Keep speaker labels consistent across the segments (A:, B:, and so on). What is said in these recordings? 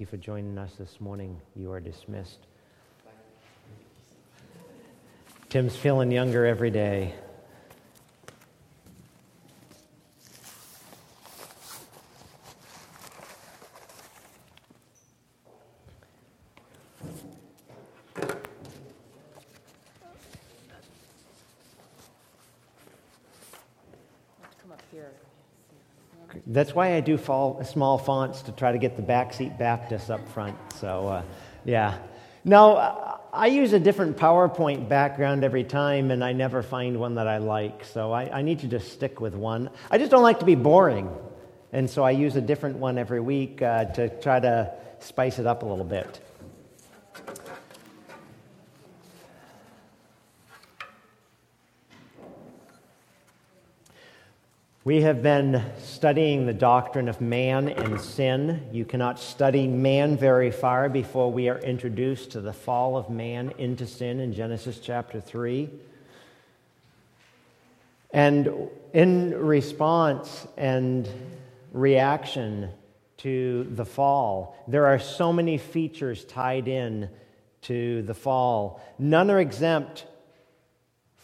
A: Thank you for joining us this morning. You are dismissed. Tim's feeling younger every day. That's why I do fall, small fonts to try to get the backseat Baptists up front. So, uh, yeah. Now, I use a different PowerPoint background every time, and I never find one that I like. So I, I need to just stick with one. I just don't like to be boring. And so I use a different one every week uh, to try to spice it up a little bit. We have been studying the doctrine of man and sin. You cannot study man very far before we are introduced to the fall of man into sin in Genesis chapter 3. And in response and reaction to the fall, there are so many features tied in to the fall. None are exempt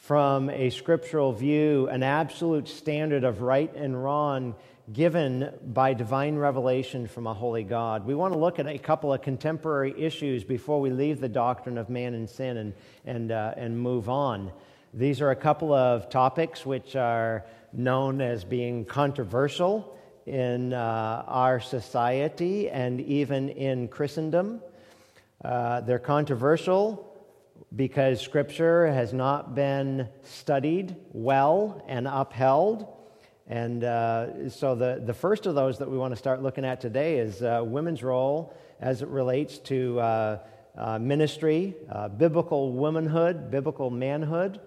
A: from a scriptural view an absolute standard of right and wrong given by divine revelation from a holy God. We want to look at a couple of contemporary issues before we leave the doctrine of man and sin and, and, uh, and move on. These are a couple of topics which are known as being controversial in uh, our society and even in Christendom. Uh, they're controversial because Scripture has not been studied well and upheld. And uh, so, the, the first of those that we want to start looking at today is uh, women's role as it relates to uh, uh ministry, uh, biblical womanhood, biblical manhood.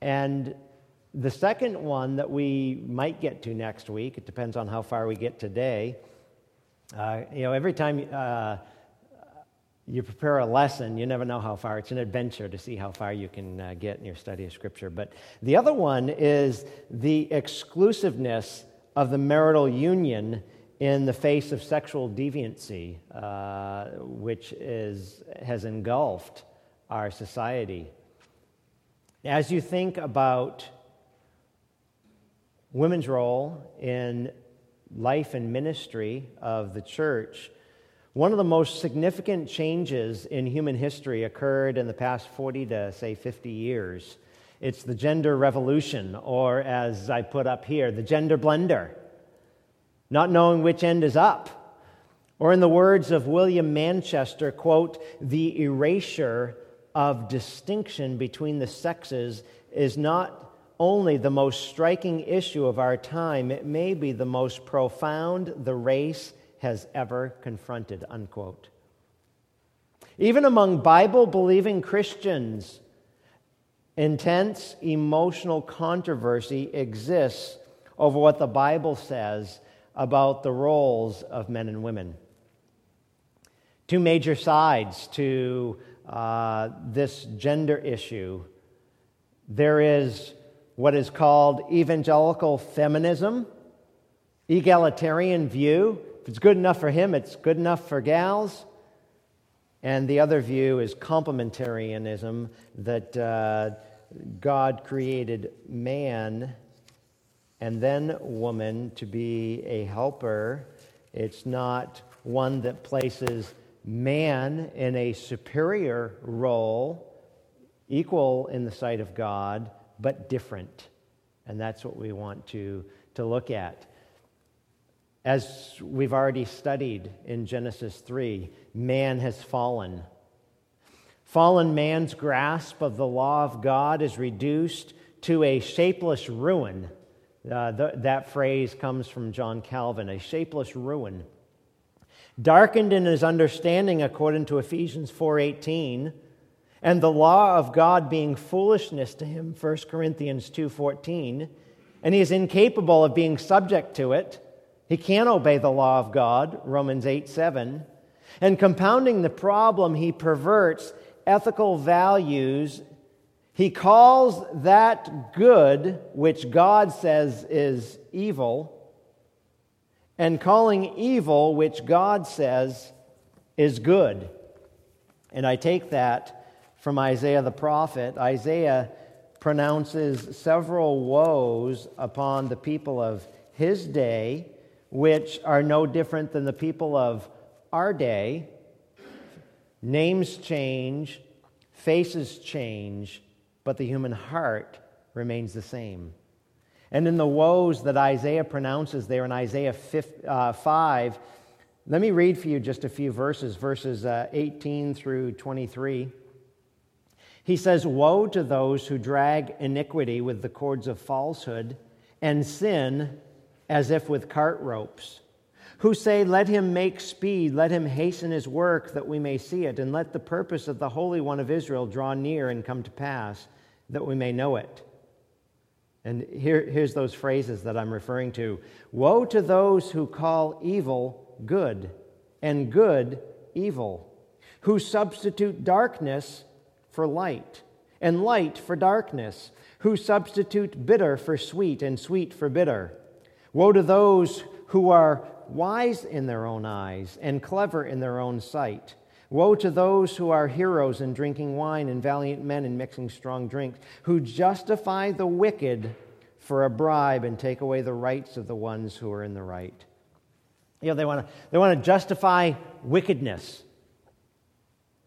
A: And the second one that we might get to next week, it depends on how far we get today. Uh, you know, every time you prepare a lesson, you never know how far. It's an adventure to see how far you can uh, get in your study of Scripture. But the other one is the exclusiveness of the marital union in the face of sexual deviancy, uh, which is, has engulfed our society. As you think about women's role in life and ministry of the church, one of the most significant changes in human history occurred in the past 40 to, say, 50 years. It's the gender revolution, or as I put up here, the gender blender, not knowing which end is up. Or, in the words of William Manchester, quote, the erasure of distinction between the sexes is not only the most striking issue of our time, it may be the most profound the race has ever confronted, unquote. Even among Bible believing Christians, intense emotional controversy exists over what the Bible says about the roles of men and women. Two major sides to uh, this gender issue. There is what is called evangelical feminism, egalitarian view if it's good enough for him, it's good enough for gals. And the other view is complementarianism that uh, God created man and then woman to be a helper. It's not one that places man in a superior role, equal in the sight of God, but different. And that's what we want to, to look at. As we've already studied in Genesis 3, man has fallen. Fallen man's grasp of the law of God is reduced to a shapeless ruin. Uh, th- that phrase comes from John Calvin, a shapeless ruin. Darkened in his understanding according to Ephesians 4:18, and the law of God being foolishness to him, 1 Corinthians 2:14, and he is incapable of being subject to it he can't obey the law of God, Romans 8 7. And compounding the problem, he perverts ethical values. He calls that good, which God says is evil, and calling evil, which God says is good. And I take that from Isaiah the prophet. Isaiah pronounces several woes upon the people of his day, which are no different than the people of our day. Names change, faces change, but the human heart remains the same. And in the woes that Isaiah pronounces there in Isaiah 5, uh, let me read for you just a few verses, verses uh, 18 through 23. He says, Woe to those who drag iniquity with the cords of falsehood and sin as if with cart ropes, who say, Let him make speed, let him hasten his work that we may see it, and let the purpose of the Holy One of Israel draw near and come to pass that we may know it. And here, here's those phrases that I'm referring to Woe to those who call evil good, and good evil, who substitute darkness for light, and light for darkness, who substitute bitter for sweet, and sweet for bitter. Woe to those who are wise in their own eyes and clever in their own sight. Woe to those who are heroes in drinking wine and valiant men in mixing strong drinks, who justify the wicked for a bribe and take away the rights of the ones who are in the right. You know, they want to they want to justify wickedness.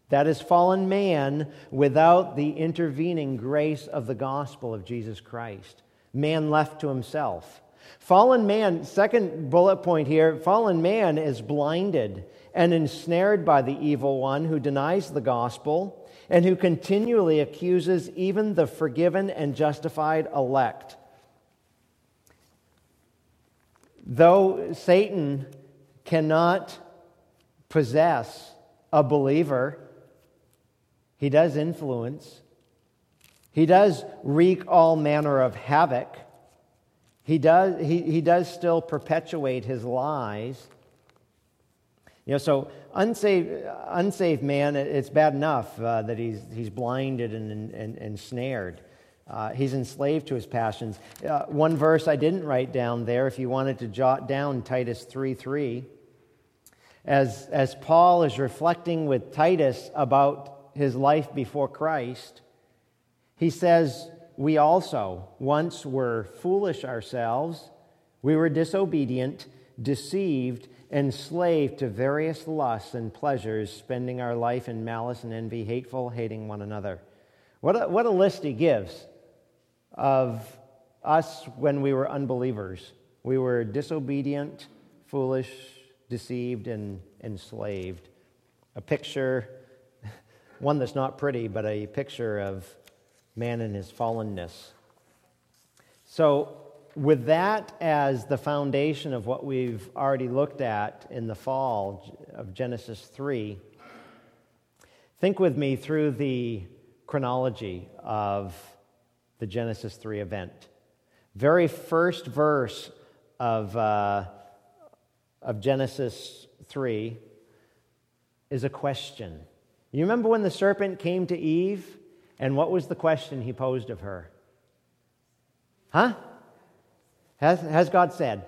A: That is fallen man without the intervening grace of the gospel of Jesus Christ. Man left to himself. Fallen man, second bullet point here fallen man is blinded and ensnared by the evil one who denies the gospel and who continually accuses even the forgiven and justified elect. Though Satan cannot possess a believer. He does influence. He does wreak all manner of havoc. He does, he, he does still perpetuate his lies. You know, so unsaved, unsaved man, it's bad enough uh, that he's, he's blinded and, and, and snared. Uh, he's enslaved to his passions. Uh, one verse I didn't write down there, if you wanted to jot down Titus 3 3 as, as Paul is reflecting with Titus about his life before Christ, he says, We also once were foolish ourselves, we were disobedient, deceived, enslaved to various lusts and pleasures, spending our life in malice and envy, hateful, hating one another. What a, what a list he gives of us when we were unbelievers. We were disobedient, foolish, deceived, and enslaved. A picture, one that's not pretty, but a picture of man in his fallenness. So, with that as the foundation of what we've already looked at in the fall of Genesis 3, think with me through the chronology of the Genesis 3 event. Very first verse of uh, of Genesis 3 is a question. You remember when the serpent came to Eve, and what was the question he posed of her? Huh? Has, has God said?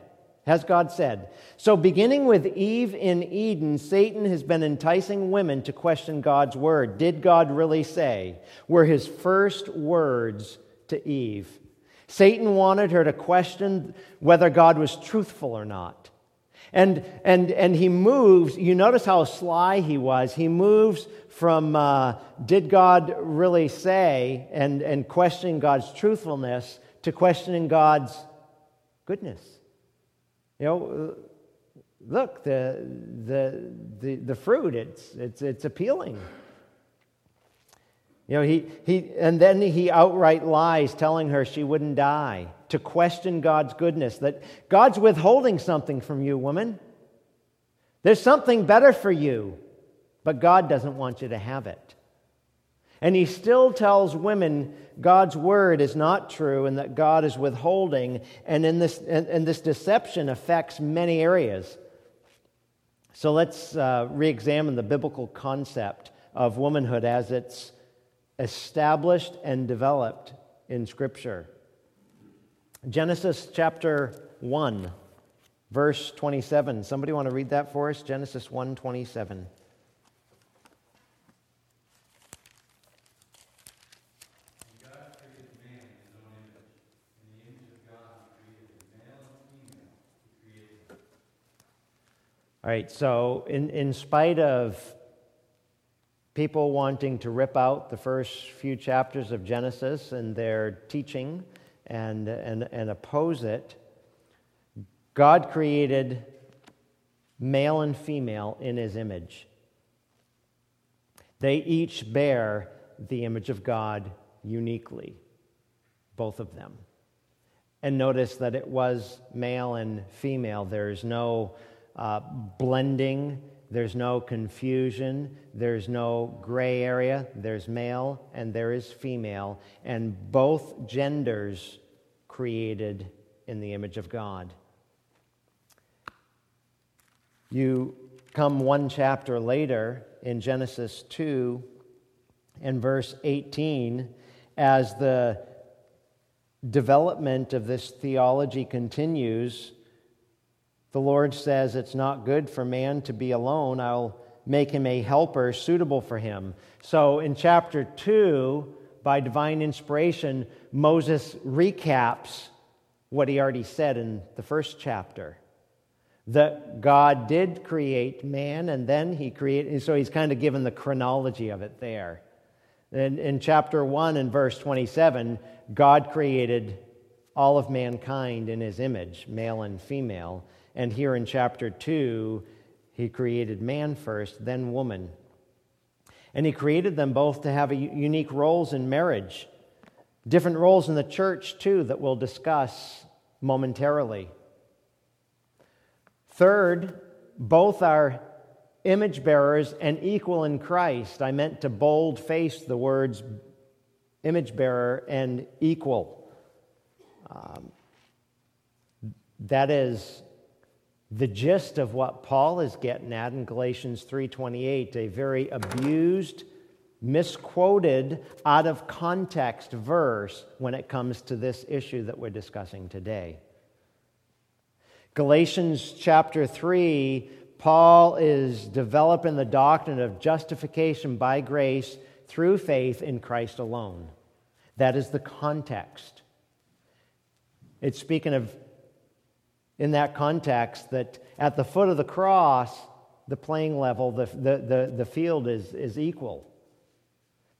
A: Has God said? So, beginning with Eve in Eden, Satan has been enticing women to question God's word. Did God really say? Were his first words to Eve. Satan wanted her to question whether God was truthful or not. And, and, and he moves, you notice how sly he was. He moves from uh, did God really say and, and questioning God's truthfulness to questioning God's goodness. You know, look, the, the, the, the fruit, it's, it's, it's appealing. You know, he, he, and then he outright lies, telling her she wouldn't die, to question God's goodness, that God's withholding something from you, woman. There's something better for you, but God doesn't want you to have it. And he still tells women God's word is not true and that God is withholding, and, in this, and, and this deception affects many areas. So let's uh, re examine the biblical concept of womanhood as it's established and developed in Scripture. Genesis chapter 1, verse 27. Somebody want to read that for us? Genesis 1 27. All right, so in, in spite of people wanting to rip out the first few chapters of Genesis and their teaching and, and, and oppose it, God created male and female in his image. They each bear the image of God uniquely, both of them. And notice that it was male and female. There's no uh, blending, there's no confusion, there's no gray area. There's male and there is female, and both genders created in the image of God. You come one chapter later in Genesis 2 and verse 18 as the development of this theology continues. The Lord says, It's not good for man to be alone. I'll make him a helper suitable for him. So in chapter 2, by divine inspiration, Moses recaps what he already said in the first chapter that God did create man and then he created, so he's kind of given the chronology of it there. In, in chapter 1 and verse 27, God created all of mankind in his image, male and female. And here in chapter 2, he created man first, then woman. And he created them both to have unique roles in marriage, different roles in the church, too, that we'll discuss momentarily. Third, both are image bearers and equal in Christ. I meant to bold face the words image bearer and equal. Um, that is the gist of what Paul is getting at in Galatians 3:28, a very abused, misquoted, out of context verse when it comes to this issue that we're discussing today. Galatians chapter 3, Paul is developing the doctrine of justification by grace through faith in Christ alone. That is the context. It's speaking of, in that context, that at the foot of the cross, the playing level, the, the, the, the field is, is equal.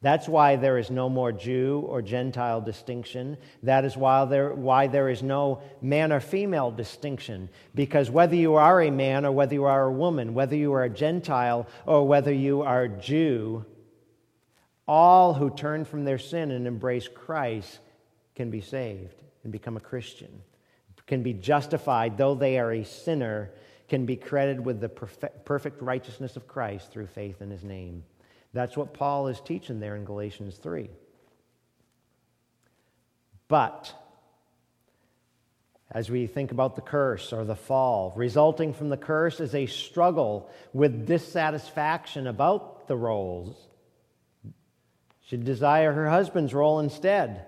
A: That's why there is no more Jew or Gentile distinction. That is why there, why there is no man or female distinction. Because whether you are a man or whether you are a woman, whether you are a Gentile or whether you are a Jew, all who turn from their sin and embrace Christ can be saved and become a Christian, can be justified, though they are a sinner, can be credited with the perfect righteousness of Christ through faith in his name. That's what Paul is teaching there in Galatians 3. But as we think about the curse or the fall, resulting from the curse is a struggle with dissatisfaction about the roles. Should desire her husband's role instead.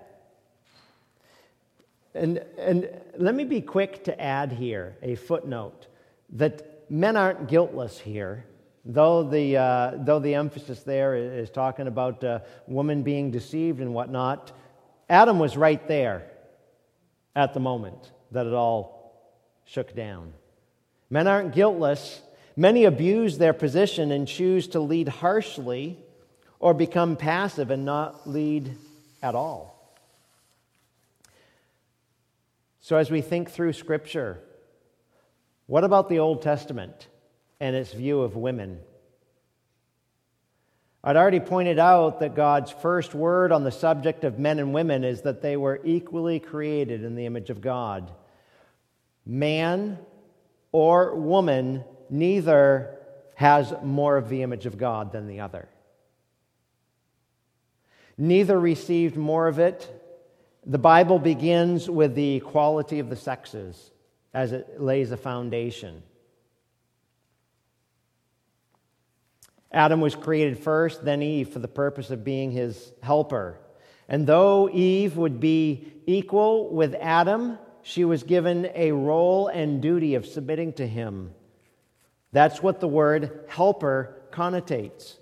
A: And, and let me be quick to add here a footnote that men aren't guiltless here. Though the, uh, though the emphasis there is talking about uh, woman being deceived and whatnot, Adam was right there at the moment that it all shook down. Men aren't guiltless. Many abuse their position and choose to lead harshly or become passive and not lead at all. So, as we think through Scripture, what about the Old Testament? and its view of women. I'd already pointed out that God's first word on the subject of men and women is that they were equally created in the image of God. Man or woman, neither has more of the image of God than the other. Neither received more of it. The Bible begins with the equality of the sexes as it lays a foundation. Adam was created first, then Eve, for the purpose of being his helper. And though Eve would be equal with Adam, she was given a role and duty of submitting to him. That's what the word helper connotates.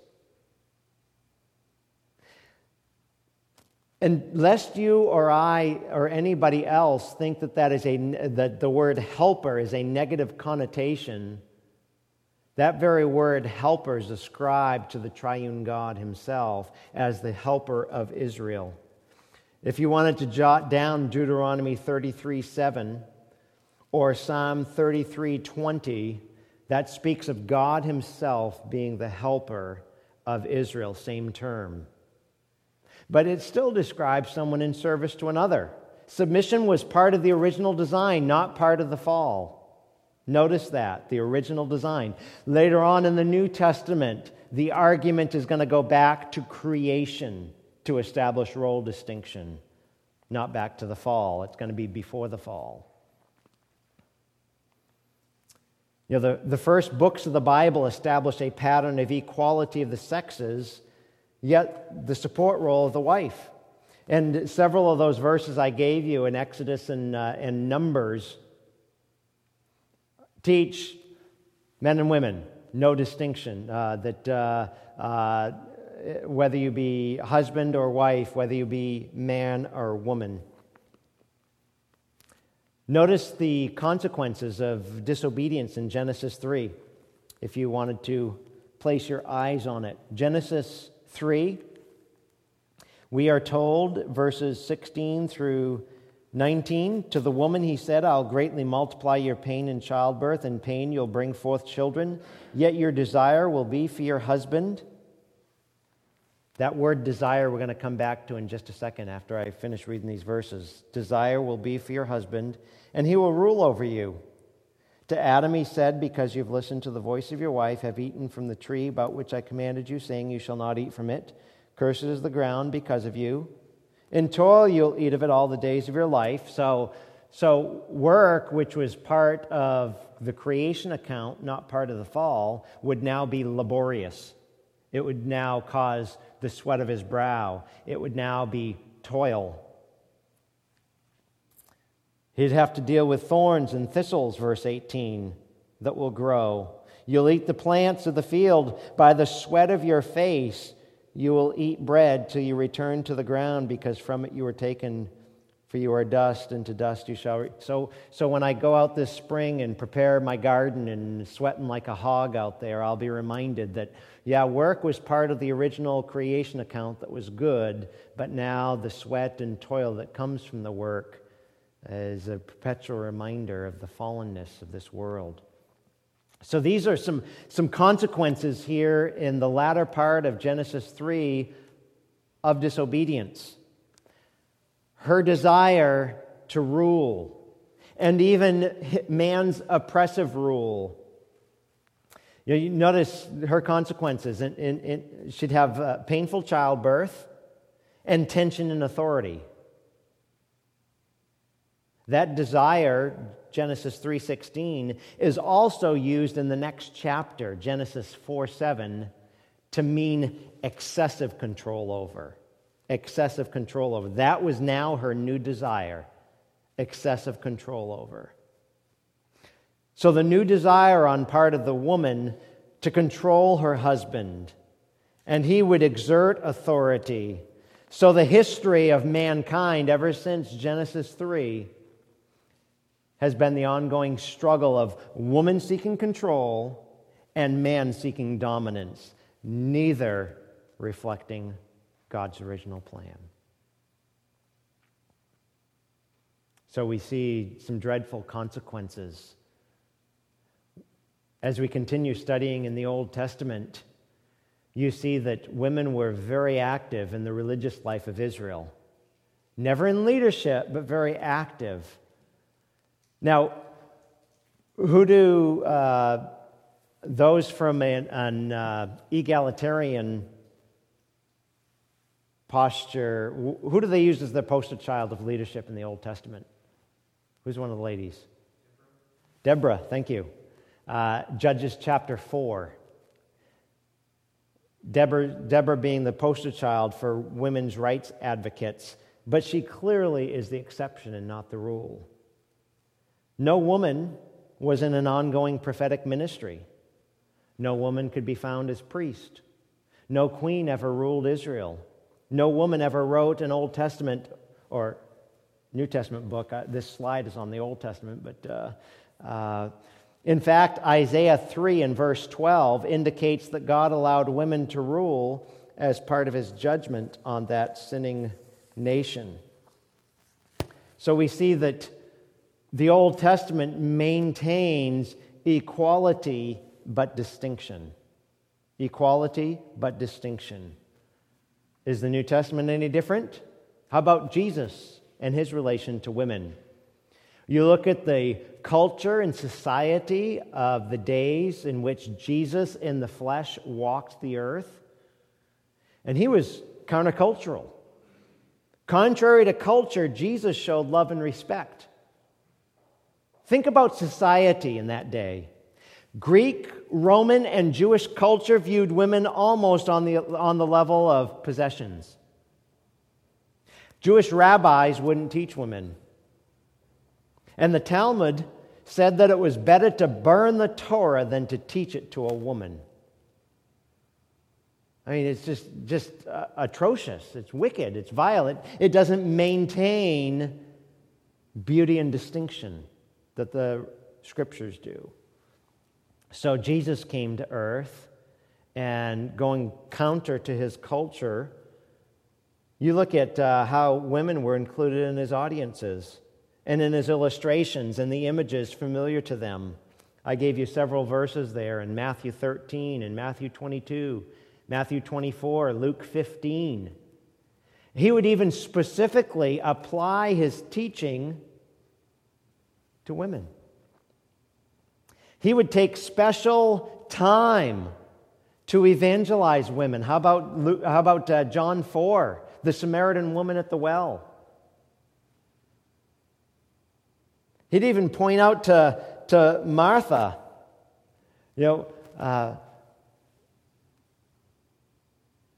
A: And lest you or I or anybody else think that, that, is a, that the word helper is a negative connotation, That very word, helper, is ascribed to the triune God himself as the helper of Israel. If you wanted to jot down Deuteronomy 33 7 or Psalm 33 20, that speaks of God himself being the helper of Israel, same term. But it still describes someone in service to another. Submission was part of the original design, not part of the fall. Notice that, the original design. Later on in the New Testament, the argument is going to go back to creation to establish role distinction, not back to the fall. It's going to be before the fall. You know, the, the first books of the Bible establish a pattern of equality of the sexes, yet the support role of the wife. And several of those verses I gave you in Exodus and, uh, and Numbers teach men and women, no distinction, uh, that uh, uh, whether you be husband or wife, whether you be man or woman. Notice the consequences of disobedience in Genesis 3, if you wanted to place your eyes on it. Genesis 3, we are told, verses 16 through 19, to the woman he said, I'll greatly multiply your pain in childbirth, and pain you'll bring forth children, yet your desire will be for your husband. That word desire, we're going to come back to in just a second after I finish reading these verses. Desire will be for your husband, and he will rule over you. To Adam he said, Because you've listened to the voice of your wife, have eaten from the tree about which I commanded you, saying, You shall not eat from it. Cursed is the ground because of you. In toil you'll eat of it all the days of your life. So, so work, which was part of the creation account, not part of the fall, would now be laborious. It would now cause the sweat of his brow. It would now be toil. He'd have to deal with thorns and thistles, verse 18, that will grow. You'll eat the plants of the field. By the sweat of your face, you will eat bread till you return to the ground, because from it you were taken, for you are dust, and to dust you shall. Re- so, so when I go out this spring and prepare my garden and sweating like a hog out there, I'll be reminded that, yeah, work was part of the original creation account that was good, but now the sweat and toil that comes from the work as a perpetual reminder of the fallenness of this world. So these are some, some consequences here in the latter part of Genesis 3 of disobedience. Her desire to rule, and even man's oppressive rule. You, know, you notice her consequences. And, she'd have uh, painful childbirth and tension in authority. That desire, Genesis 3:16, is also used in the next chapter, Genesis 4:7, to mean excessive control over. Excessive control over. That was now her new desire, excessive control over. So the new desire on part of the woman to control her husband, and he would exert authority. So the history of mankind ever since Genesis 3 has been the ongoing struggle of woman seeking control and man seeking dominance, neither reflecting God's original plan. So we see some dreadful consequences. As we continue studying in the Old Testament, you see that women were very active in the religious life of Israel. Never in leadership, but very active. Now, who do uh, those from an, an uh, egalitarian posture, who do they use as their poster child of leadership in the Old Testament? Who's one of the ladies? Deborah, thank you. Uh, Judges chapter 4. Deborah, Deborah being the poster child for women's rights advocates, but she clearly is the exception and not the rule. No woman was in an ongoing prophetic ministry. No woman could be found as priest. No queen ever ruled Israel. No woman ever wrote an Old Testament or New Testament book. This slide is on the Old Testament, but uh, uh, In fact, Isaiah 3 and verse 12 indicates that God allowed women to rule as part of his judgment on that sinning nation. So we see that the Old Testament maintains equality but distinction. Equality but distinction. Is the New Testament any different? How about Jesus and his relation to women? You look at the culture and society of the days in which Jesus in the flesh walked the earth, and he was countercultural. Contrary to culture, Jesus showed love and respect. Think about society in that day. Greek, Roman, and Jewish culture viewed women almost on the, on the level of possessions. Jewish rabbis wouldn't teach women. And the Talmud said that it was better to burn the Torah than to teach it to a woman. I mean, it's just, just uh, atrocious. It's wicked. It's violent. It doesn't maintain beauty and distinction that the scriptures do. So Jesus came to earth and going counter to his culture. You look at uh, how women were included in his audiences and in his illustrations and the images familiar to them. I gave you several verses there in Matthew 13 and Matthew 22, Matthew 24, Luke 15. He would even specifically apply his teaching to women. He would take special time to evangelize women. How about, how about uh, John 4, the Samaritan woman at the well? He'd even point out to, to Martha, you know, uh,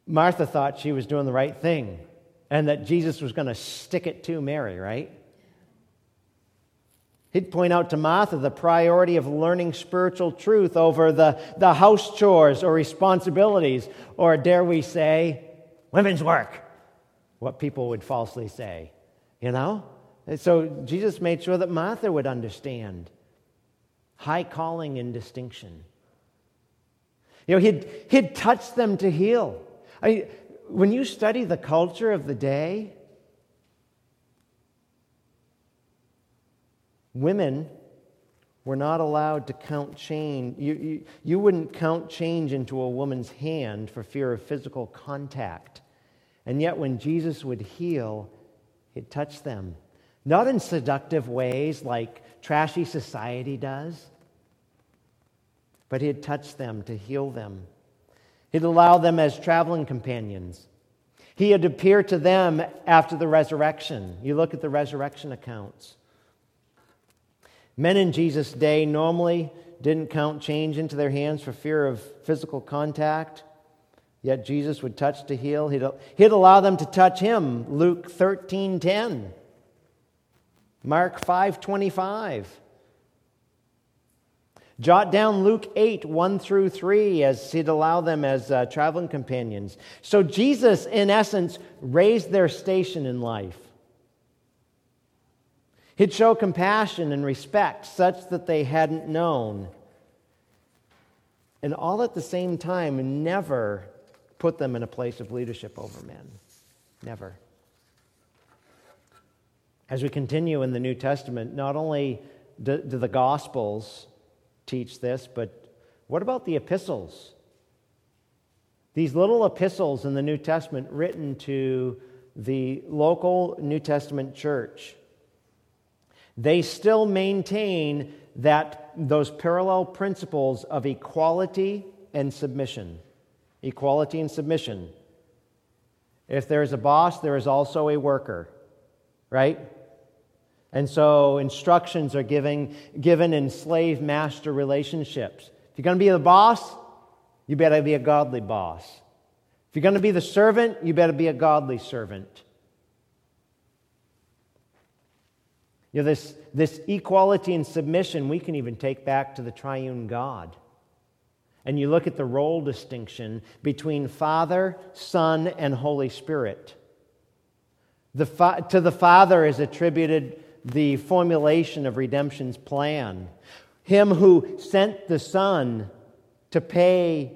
A: Martha thought she was doing the right thing and that Jesus was going to stick it to Mary, right? He'd point out to Martha the priority of learning spiritual truth over the, the house chores or responsibilities, or dare we say, women's work, what people would falsely say, you know? And so Jesus made sure that Martha would understand high calling and distinction. You know, he'd, he'd touch them to heal. I mean, when you study the culture of the day, women were not allowed to count change. You, you, you wouldn't count change into a woman's hand for fear of physical contact. And yet, when Jesus would heal, he'd them not in seductive ways like trashy society does, but he'd touch them to heal them. He'd allow them as traveling companions. He'd appear to them after the resurrection. You look at the resurrection accounts. Men in Jesus' day normally didn't count change into their hands for fear of physical contact. Yet Jesus would touch to heal. He'd, he'd allow them to touch him. Luke 13 10. Mark 5:25. Jot down Luke 8, 1 through 3, as he'd allow them as uh, traveling companions. So, Jesus, in essence, raised their station in life. He'd show compassion and respect such that they hadn't known. And all at the same time, never put them in a place of leadership over men. Never. As we continue in the New Testament, not only do, do the Gospels teach this, but what about the epistles? These little epistles in the New Testament written to the local New Testament church, they still maintain that those parallel principles of equality and submission. Equality and submission. If there is a boss, there is also a worker, right? And so instructions are giving, given in slave master relationships. If you're going to be the boss, you better be a godly boss. If you're going to be the servant, you better be a godly servant. You know, this, this equality and submission we can even take back to the triune God. And you look at the role distinction between Father, Son, and Holy Spirit. The fa- to the Father is attributed the formulation of redemption's plan. Him who sent the Son to pay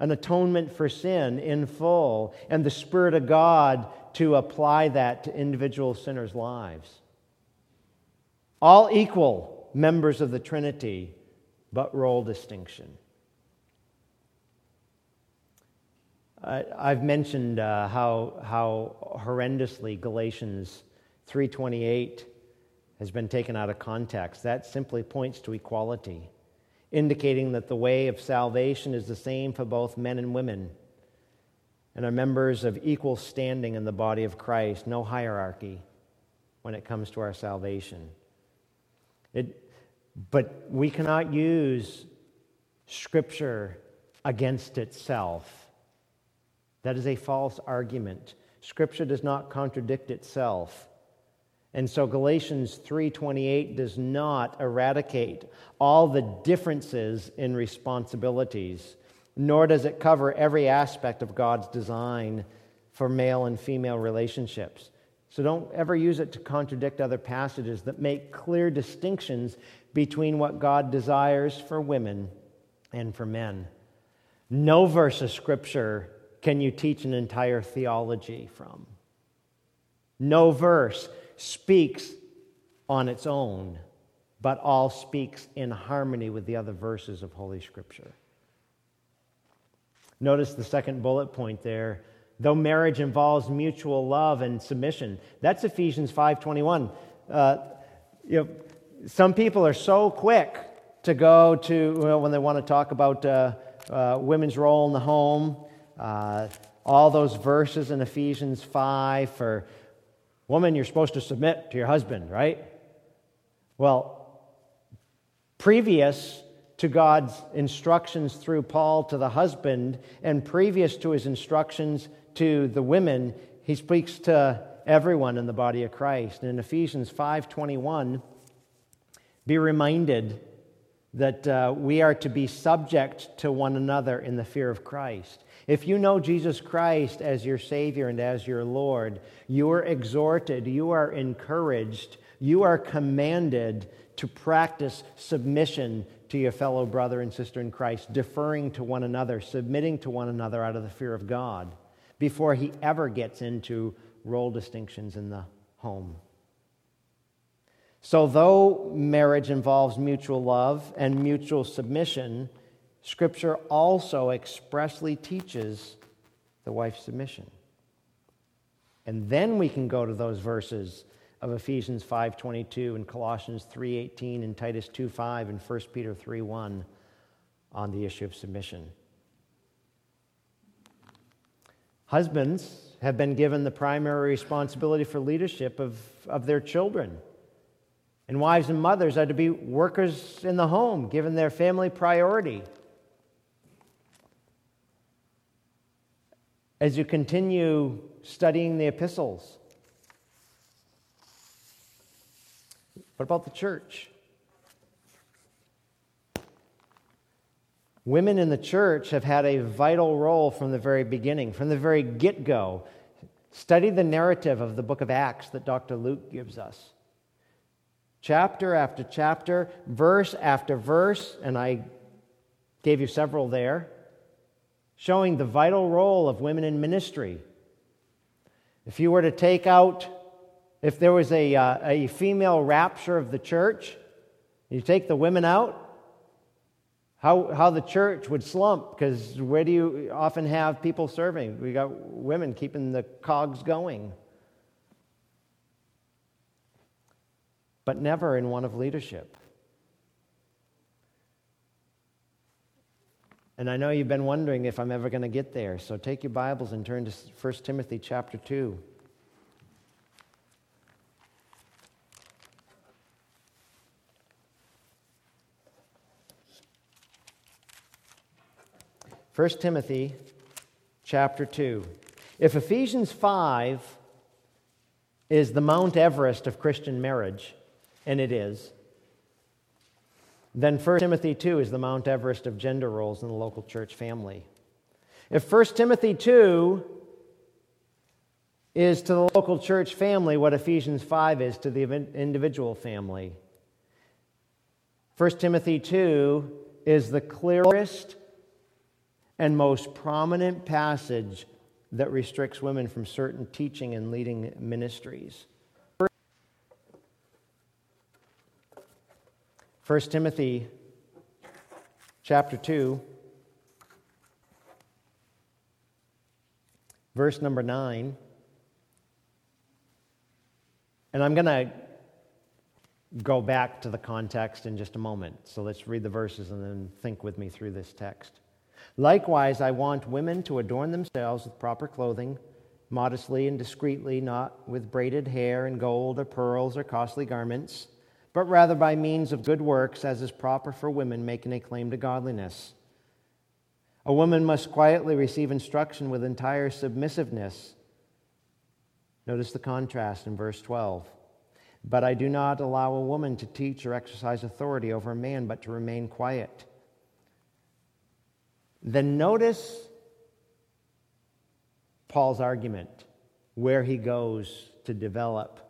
A: an atonement for sin in full, and the Spirit of God to apply that to individual sinners' lives. All equal members of the Trinity, but role distinction. I've mentioned uh, how, how horrendously Galatians 3:28 has been taken out of context. That simply points to equality, indicating that the way of salvation is the same for both men and women, and are members of equal standing in the body of Christ. No hierarchy when it comes to our salvation. It, but we cannot use Scripture against itself that is a false argument. Scripture does not contradict itself. And so Galatians 3:28 does not eradicate all the differences in responsibilities, nor does it cover every aspect of God's design for male and female relationships. So don't ever use it to contradict other passages that make clear distinctions between what God desires for women and for men. No verse of scripture can you teach an entire theology from. No verse speaks on its own, but all speaks in harmony with the other verses of Holy Scripture. Notice the second bullet point there. Though marriage involves mutual love and submission, that's Ephesians 5:21. Uh, you know, some people are so quick to go to well, when they want to talk about uh, uh, women's role in the home uh, all those verses in Ephesians 5 for woman, you're supposed to submit to your husband, right? Well, previous to God's instructions through Paul to the husband and previous to his instructions to the women, he speaks to everyone in the body of Christ. And in Ephesians 5:21, be reminded that uh, we are to be subject to one another in the fear of Christ. If you know Jesus Christ as your Savior and as your Lord, you are exhorted, you are encouraged, you are commanded to practice submission to your fellow brother and sister in Christ, deferring to one another, submitting to one another out of the fear of God, before he ever gets into role distinctions in the home. So, though marriage involves mutual love and mutual submission, Scripture also expressly teaches the wife's submission. And then we can go to those verses of Ephesians 5:22 and Colossians 3:18 and Titus 2:5 and 1 Peter 3:1 on the issue of submission. Husbands have been given the primary responsibility for leadership of, of their children. And wives and mothers are to be workers in the home, given their family priority. as you continue studying the epistles? What about the church? Women in the church have had a vital role from the very beginning, from the very get go. Study the narrative of the book of Acts that Dr. Luke gives us. Chapter after chapter, verse after verse, and I gave you several there showing the vital role of women in ministry. If you were to take out, if there was a, uh, a female rapture of the church, you take the women out, how, how the church would slump, because where do you often have people serving? We got women keeping the cogs going. But never in one of leadership. And I know you've been wondering if I'm ever going to get there. So take your Bibles and turn to 1 Timothy chapter 2. First Timothy chapter 2. If Ephesians 5 is the Mount Everest of Christian marriage, and it is, then 1 Timothy 2 is the Mount Everest of gender roles in the local church family. If 1 Timothy 2 is to the local church family what Ephesians 5 is to the individual family, 1 Timothy 2 is the clearest and most prominent passage that restricts women from certain teaching and leading ministries. 1 Timothy chapter 2 verse number 9 and I'm going to go back to the context in just a moment. So let's read the verses and then think with me through this text. Likewise, I want women to adorn themselves with proper clothing, modestly and discreetly, not with braided hair and gold or pearls or costly garments, but rather by means of good works, as is proper for women making a claim to godliness. A woman must quietly receive instruction with entire submissiveness. Notice the contrast in verse 12. But I do not allow a woman to teach or exercise authority over a man, but to remain quiet. Then notice Paul's argument, where he goes to develop.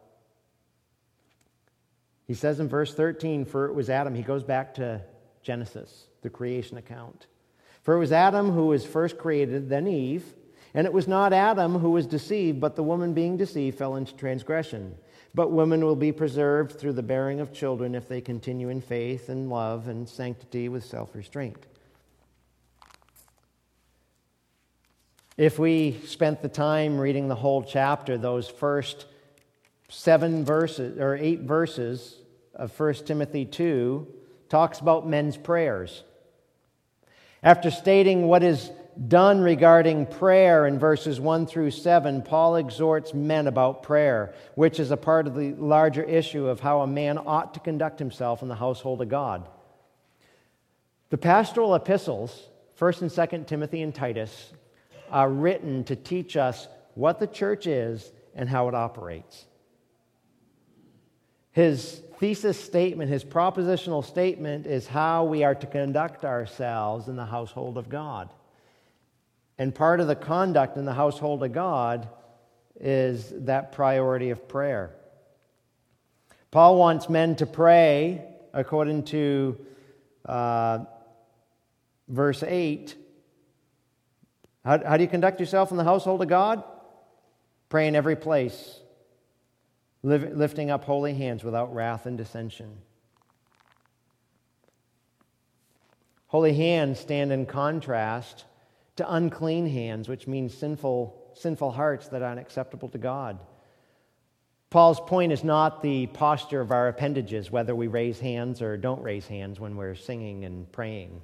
A: He says in verse 13, For it was Adam, he goes back to Genesis, the creation account. For it was Adam who was first created, then Eve. And it was not Adam who was deceived, but the woman being deceived fell into transgression. But women will be preserved through the bearing of children if they continue in faith and love and sanctity with self restraint. If we spent the time reading the whole chapter, those first seven verses or eight verses of 1 Timothy 2 talks about men's prayers. After stating what is done regarding prayer in verses 1 through 7, Paul exhorts men about prayer, which is a part of the larger issue of how a man ought to conduct himself in the household of God. The pastoral epistles, 1st and 2nd Timothy and Titus, are written to teach us what the church is and how it operates. His thesis statement, his propositional statement, is how we are to conduct ourselves in the household of God. And part of the conduct in the household of God is that priority of prayer. Paul wants men to pray, according to uh, verse 8, how, how do you conduct yourself in the household of God? Pray in every place, lifting up holy hands without wrath and dissension. Holy hands stand in contrast to unclean hands, which means sinful, sinful hearts that are unacceptable to God. Paul's point is not the posture of our appendages, whether we raise hands or don't raise hands when we're singing and praying.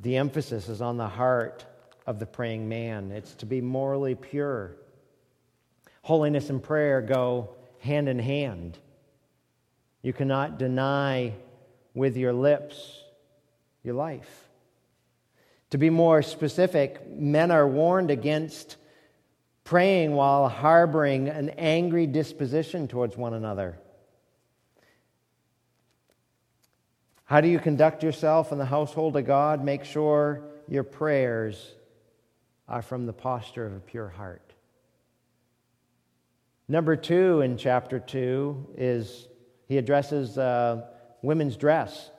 A: The emphasis is on the heart of the praying man. It's to be morally pure. Holiness and prayer go hand in hand. You cannot deny with your lips your life. To be more specific, men are warned against praying while harboring an angry disposition towards one another. How do you conduct yourself in the household of God? Make sure your prayers are from the posture of a pure heart. Number two in chapter two is he addresses uh, women's dress.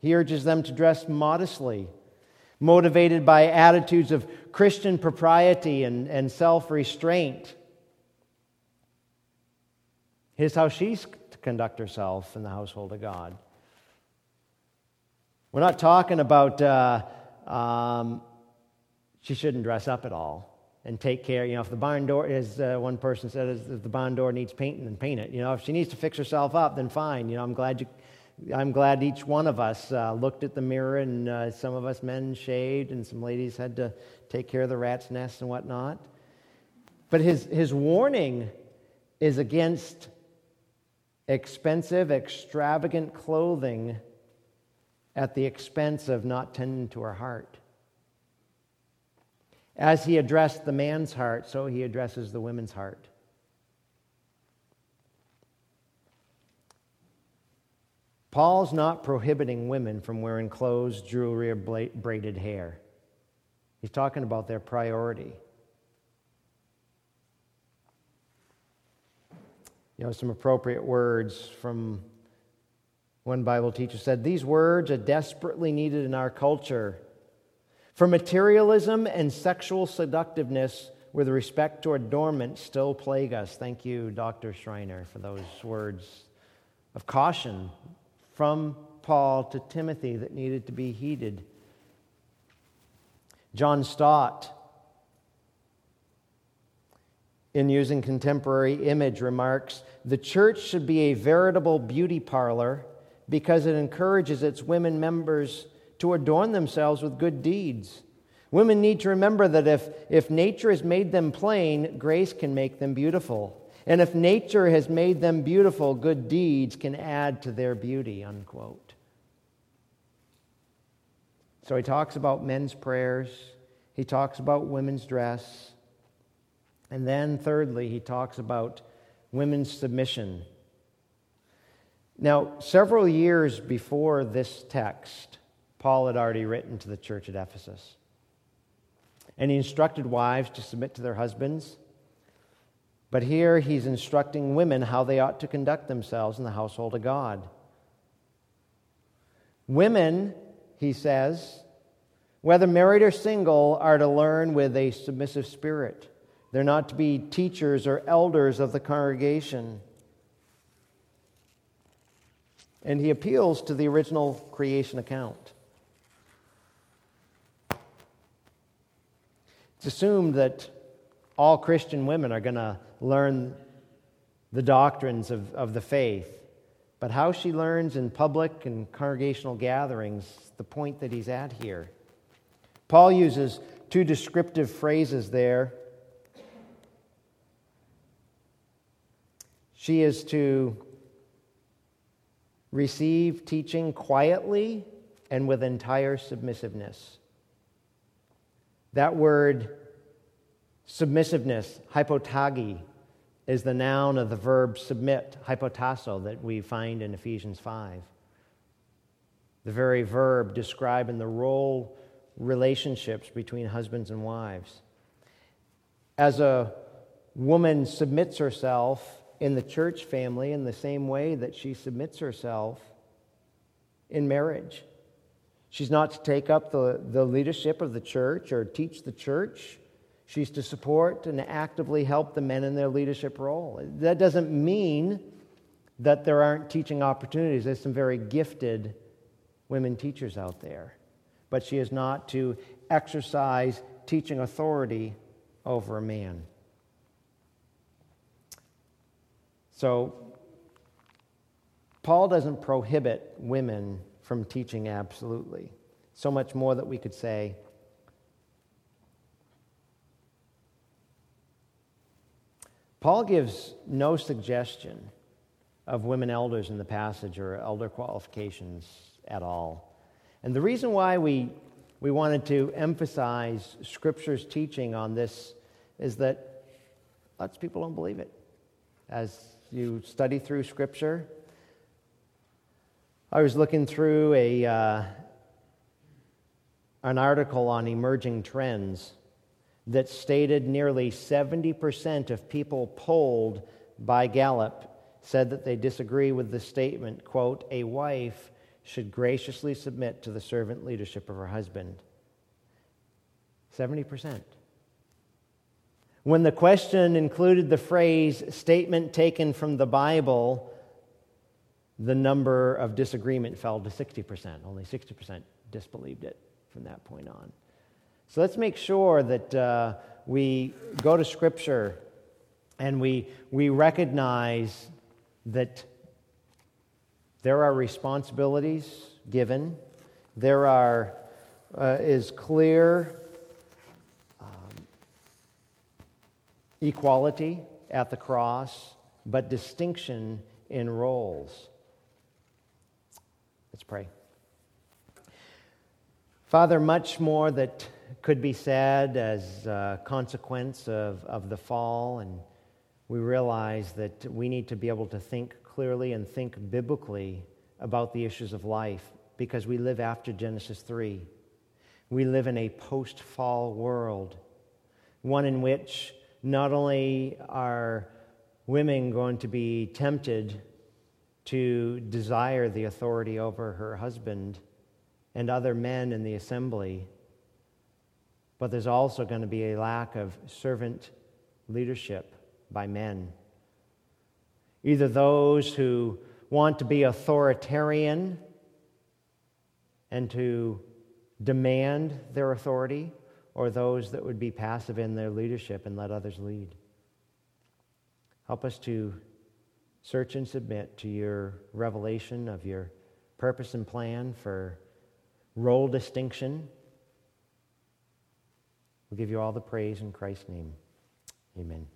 A: He urges them to dress modestly, motivated by attitudes of Christian propriety and, and self restraint. Here's how she's to conduct herself in the household of God. We're not talking about uh, um, she shouldn't dress up at all and take care. You know, if the barn door, as uh, one person said, if the barn door needs painting, then paint it. You know, if she needs to fix herself up, then fine. You know, I'm glad you. I'm glad each one of us uh, looked at the mirror, and uh, some of us men shaved, and some ladies had to take care of the rat's nest and whatnot. But his, his warning is against expensive, extravagant clothing at the expense of not tending to her heart. As he addressed the man's heart, so he addresses the woman's heart. Paul's not prohibiting women from wearing clothes, jewelry, or braided hair. He's talking about their priority. You know, some appropriate words from One Bible teacher said, These words are desperately needed in our culture. For materialism and sexual seductiveness with respect to adornment still plague us. Thank you, Dr. Schreiner, for those words of caution from Paul to Timothy that needed to be heeded. John Stott, in using contemporary image, remarks The church should be a veritable beauty parlor because it encourages its women members to adorn themselves with good deeds. Women need to remember that if, if nature has made them plain, grace can make them beautiful. And if nature has made them beautiful, good deeds can add to their beauty, unquote. So he talks about men's prayers, he talks about women's dress, and then thirdly, he talks about women's submission. Now, several years before this text, Paul had already written to the church at Ephesus. And he instructed wives to submit to their husbands. But here he's instructing women how they ought to conduct themselves in the household of God. Women, he says, whether married or single, are to learn with a submissive spirit. They're not to be teachers or elders of the congregation. And he appeals to the original creation account. It's assumed that all Christian women are going to learn the doctrines of, of the faith. But how she learns in public and congregational gatherings, the point that he's at here. Paul uses two descriptive phrases there. She is to receive teaching quietly and with entire submissiveness. That word submissiveness, hypotagi, is the noun of the verb submit, hypotasso, that we find in Ephesians 5. The very verb describing the role relationships between husbands and wives. As a woman submits herself in the church family in the same way that she submits herself in marriage. She's not to take up the, the leadership of the church or teach the church. She's to support and actively help the men in their leadership role. That doesn't mean that there aren't teaching opportunities. There's some very gifted women teachers out there. But she is not to exercise teaching authority over a man. So, Paul doesn't prohibit women from teaching absolutely. So much more that we could say. Paul gives no suggestion of women elders in the passage or elder qualifications at all. And the reason why we, we wanted to emphasize Scripture's teaching on this is that lots of people don't believe it. As you study through Scripture. I was looking through a, uh, an article on emerging trends that stated nearly 70% of people polled by Gallup said that they disagree with the statement, quote, a wife should graciously submit to the servant leadership of her husband. 70%. When the question included the phrase statement taken from the Bible, the number of disagreement fell to 60%. Only 60% disbelieved it from that point on. So let's make sure that uh, we go to Scripture and we, we recognize that there are responsibilities given, there are, uh, is clear equality at the cross, but distinction in roles. Let's pray. Father, much more that could be said as a consequence of, of the fall, and we realize that we need to be able to think clearly and think biblically about the issues of life because we live after Genesis 3. We live in a post fall world, one in which not only are women going to be tempted to desire the authority over her husband and other men in the assembly. But there's also going to be a lack of servant leadership by men. Either those who want to be authoritarian and to demand their authority, or those that would be passive in their leadership and let others lead. Help us to search and submit to your revelation of your purpose and plan for role distinction. We'll give you all the praise in Christ's name. Amen.